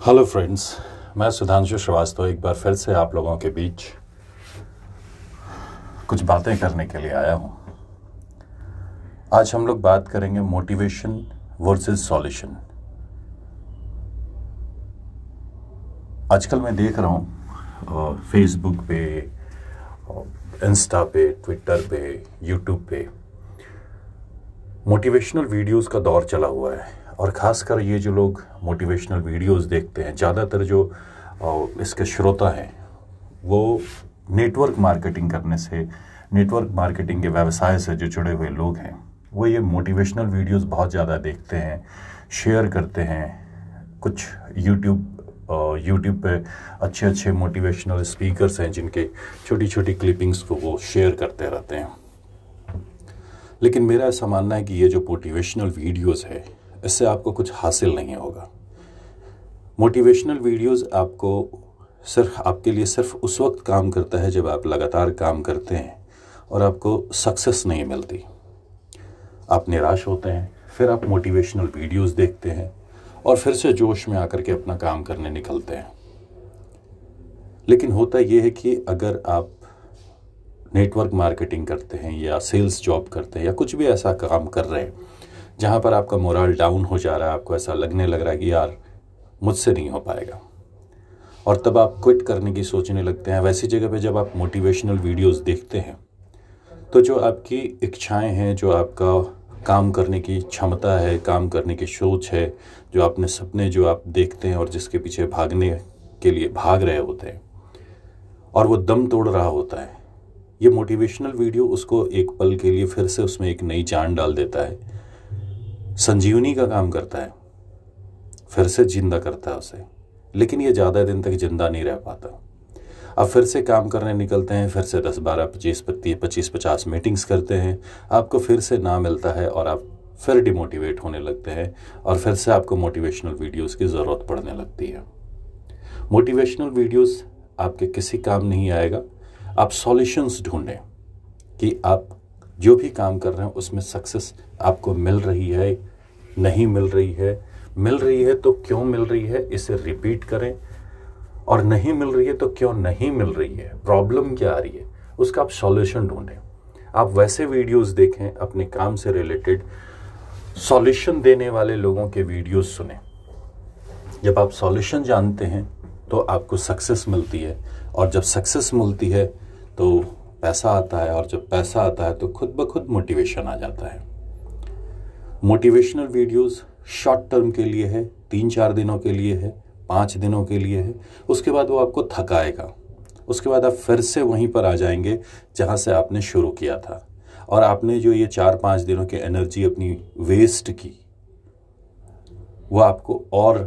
Hello friends मैं सुधांशु श्रीवास्तव, एक बार फिर से आप लोगों के बीच कुछ बातें करने के लिए आया हूँ। आज हम लोग बात करेंगे मोटिवेशन वर्सेस सॉल्यूशन आजकल मैं देख रहा हूँ फेसबुक पे इंस्टा पे ट्विटर पे यूट्यूब पे। मोटिवेशनल वीडियोस का दौर चला हुआ है। और ख़ासकर ये जो लोग मोटिवेशनल वीडियोस देखते हैं, ज़्यादातर जो इसके श्रोता हैं, वो नेटवर्क मार्केटिंग करने से नेटवर्क मार्केटिंग के व्यवसाय से जो जुड़े हुए लोग हैं, वो ये मोटिवेशनल वीडियोस बहुत ज़्यादा देखते हैं शेयर करते हैं, कुछ यूट्यूब यूट्यूब पे अच्छे अच्छे मोटिवेशनल स्पीकर्स हैं जिनके छोटी छोटी क्लिपिंग्स को वो शेयर करते रहते हैं। लेकिन मेरा ऐसा मानना है कि ये जो मोटिवेशनल वीडियोस है इससे आपको कुछ हासिल नहीं होगा। मोटिवेशनल वीडियोस आपको सिर्फ़, आपके लिए सिर्फ़ उस वक्त काम करता है जब आप लगातार काम करते हैं और आपको सक्सेस नहीं मिलती। आप निराश होते हैं, फिर आप मोटिवेशनल वीडियोस देखते हैं और फिर से जोश में आकर के अपना काम करने निकलते हैं। लेकिन होता यह है कि अगर आप नेटवर्क मार्केटिंग करते हैं या सेल्स जॉब करते हैं या कुछ भी ऐसा काम कर रहे हैं जहाँ पर आपका मोरल डाउन हो जा रहा है, आपको ऐसा लगने लग रहा है कि यार, मुझसे नहीं हो पाएगा। और तब आप क्विट करने की सोचने लगते हैं। वैसी जगह पे जब आप मोटिवेशनल वीडियोस देखते हैं तो जो आपकी इच्छाएँ हैं, जो आपका काम करने की क्षमता है, काम करने की सोच है, जो अपने सपने जो आप देखते हैं और जिसके पीछे भागने के लिए भाग रहे होते हैं, और वो दम तोड़ रहा होता है, ये मोटिवेशनल वीडियो उसको एक पल के लिए फिर से उसमें एक नई जान डाल देता है। संजीवनी का काम करता है। फिर से ज़िंदा करता है उसे। लेकिन ये ज़्यादा दिन तक ज़िंदा नहीं रह पाता। अब फिर से काम करने निकलते हैं, फिर से दस, बारह, पच्चीस पच्चीस पचास मीटिंग्स करते हैं। आपको फिर से ना मिलता है और आप फिर डिमोटिवेट होने लगते हैं और फिर से आपको मोटिवेशनल वीडियोस की ज़रूरत पड़ने लगती है। मोटिवेशनल वीडियोस आपके किसी काम नहीं आएगा। आप सॉल्यूशंस ढूंढें कि आप जो भी काम कर रहे हैं, उसमें सक्सेस आपको मिल रही है, नहीं मिल रही है। मिल रही है तो क्यों मिल रही है, इसे रिपीट करें। और नहीं मिल रही है तो क्यों नहीं मिल रही है? प्रॉब्लम क्या आ रही है? उसका आप सॉल्यूशन ढूंढें। आप वैसे वीडियोस देखें, अपने काम से रिलेटेड सॉल्यूशन देने वाले लोगों के वीडियोस सुने। जब आप सॉल्यूशन जानते हैं तो आपको सक्सेस मिलती है। और जब सक्सेस मिलती है तो पैसा आता है और जब पैसा आता है तो खुद ब खुद मोटिवेशन आ जाता है। मोटिवेशनल वीडियोस शॉर्ट टर्म के लिए है तीन चार दिनों के लिए है, पाँच दिनों के लिए है। उसके बाद वो आपको थकाएगा। उसके बाद आप फिर से वहीं पर आ जाएँगे जहाँ से आपने शुरू किया था। और आपने जो ये चार पाँच दिनों की एनर्जी अपनी वेस्ट की, वो आपको और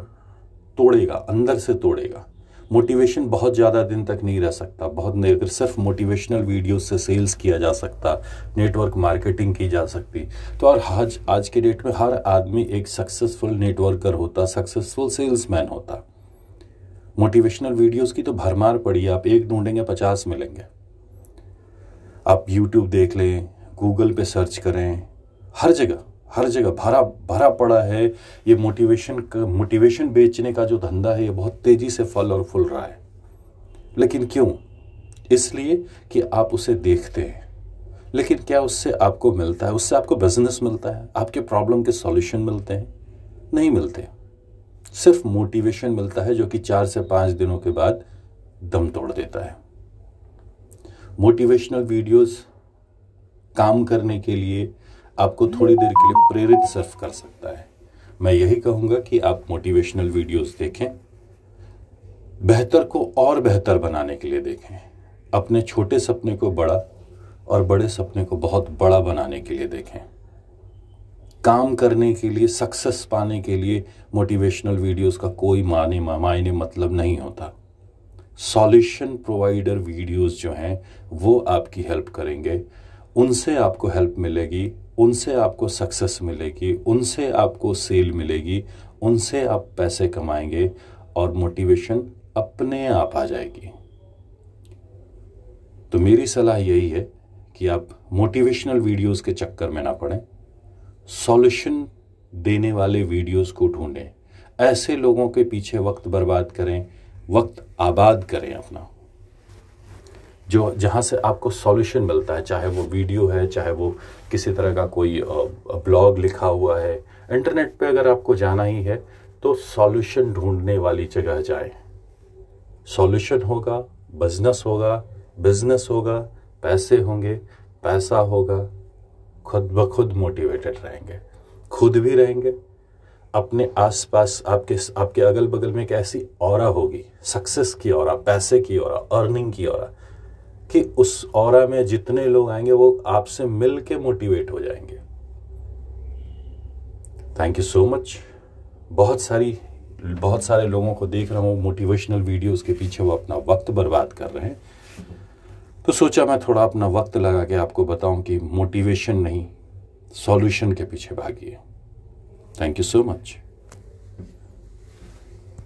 तोड़ेगा, अंदर से तोड़ेगा। मोटिवेशन बहुत ज़्यादा दिन तक नहीं रह सकता। बहुत अगर सिर्फ़ मोटिवेशनल वीडियो से सेल्स किया जा सकता नेटवर्क मार्केटिंग की जा सकती। तो और आज आज के डेट में हर आदमी एक सक्सेसफुल नेटवर्कर होता सक्सेसफुल सेल्समैन होता। मोटिवेशनल वीडियोस की तो भरमार पड़ी आप एक ढूंढेंगे, पचास मिलेंगे। आप यूट्यूब देख लें गूगल पे सर्च करें, हर जगह। हर जगह भरा भरा पड़ा है। ये मोटिवेशन का मोटिवेशन बेचने का जो धंधा है, ये बहुत तेज़ी से फल और फूल रहा है। लेकिन क्यों? इसलिए कि आप उसे देखते हैं। लेकिन क्या उससे आपको मिलता है? उससे आपको बिज़नेस मिलता है? आपके प्रॉब्लम के सॉल्यूशन मिलते हैं? नहीं मिलते। सिर्फ़ मोटिवेशन मिलता है जो कि चार से पाँच दिनों के बाद दम तोड़ देता है। मोटिवेशनल वीडियोस काम करने के लिए आपको थोड़ी देर के लिए प्रेरित सिर्फ़ कर सकता है। मैं यही कहूँगा कि आप मोटिवेशनल वीडियोस देखें, बेहतर को और बेहतर बनाने के लिए देखें। अपने छोटे सपने को बड़ा और बड़े सपने को बहुत बड़ा बनाने के लिए देखें। काम करने के लिए सक्सेस पाने के लिए मोटिवेशनल वीडियोस का कोई माने, मायने मतलब नहीं होता। सॉल्यूशन प्रोवाइडर वीडियोस जो हैं, वो आपकी हेल्प करेंगे। उनसे आपको हेल्प मिलेगी। उनसे आपको सक्सेस मिलेगी, उनसे आपको सेल मिलेगी, उनसे आप पैसे कमाएँगे और मोटिवेशन अपने आप आ जाएगी। तो मेरी सलाह यही है कि आप मोटिवेशनल वीडियोस के चक्कर में ना पड़ें। सॉल्यूशन देने वाले वीडियोस को ढूंढें। ऐसे लोगों के पीछे वक्त बर्बाद करें, वक्त आबाद करें अपना। जो, जहाँ से आपको सॉल्यूशन मिलता है, चाहे वो वीडियो है, चाहे वो किसी तरह का कोई ब्लॉग लिखा हुआ है इंटरनेट पे अगर आपको जाना ही है तो सॉल्यूशन ढूँढने वाली जगह जाए। सॉल्यूशन होगा बिज़नेस होगा बिज़नेस होगा, पैसे होंगे, पैसा होगा, खुद ब खुद मोटिवेटेड रहेंगे, खुद भी रहेंगे, अपने आसपास आपके आपके अगल बगल में एक ऐसी और होगी सक्सेस की और पैसे की और अर्निंग की और कि उस और में जितने लोग आएँगे, वो आपसे मिल के मोटिवेट हो जाएँगे। थैंक यू सो मच बहुत सारी, बहुत सारे लोगों को देख रहा हूँ मोटिवेशनल वीडियोस के पीछे वो अपना वक्त बर्बाद कर रहे हैं। तो सोचा मैं थोड़ा अपना वक्त लगा के आपको बताऊँ कि मोटिवेशन नहीं सॉल्यूशन के पीछे भागिए। Thank you so much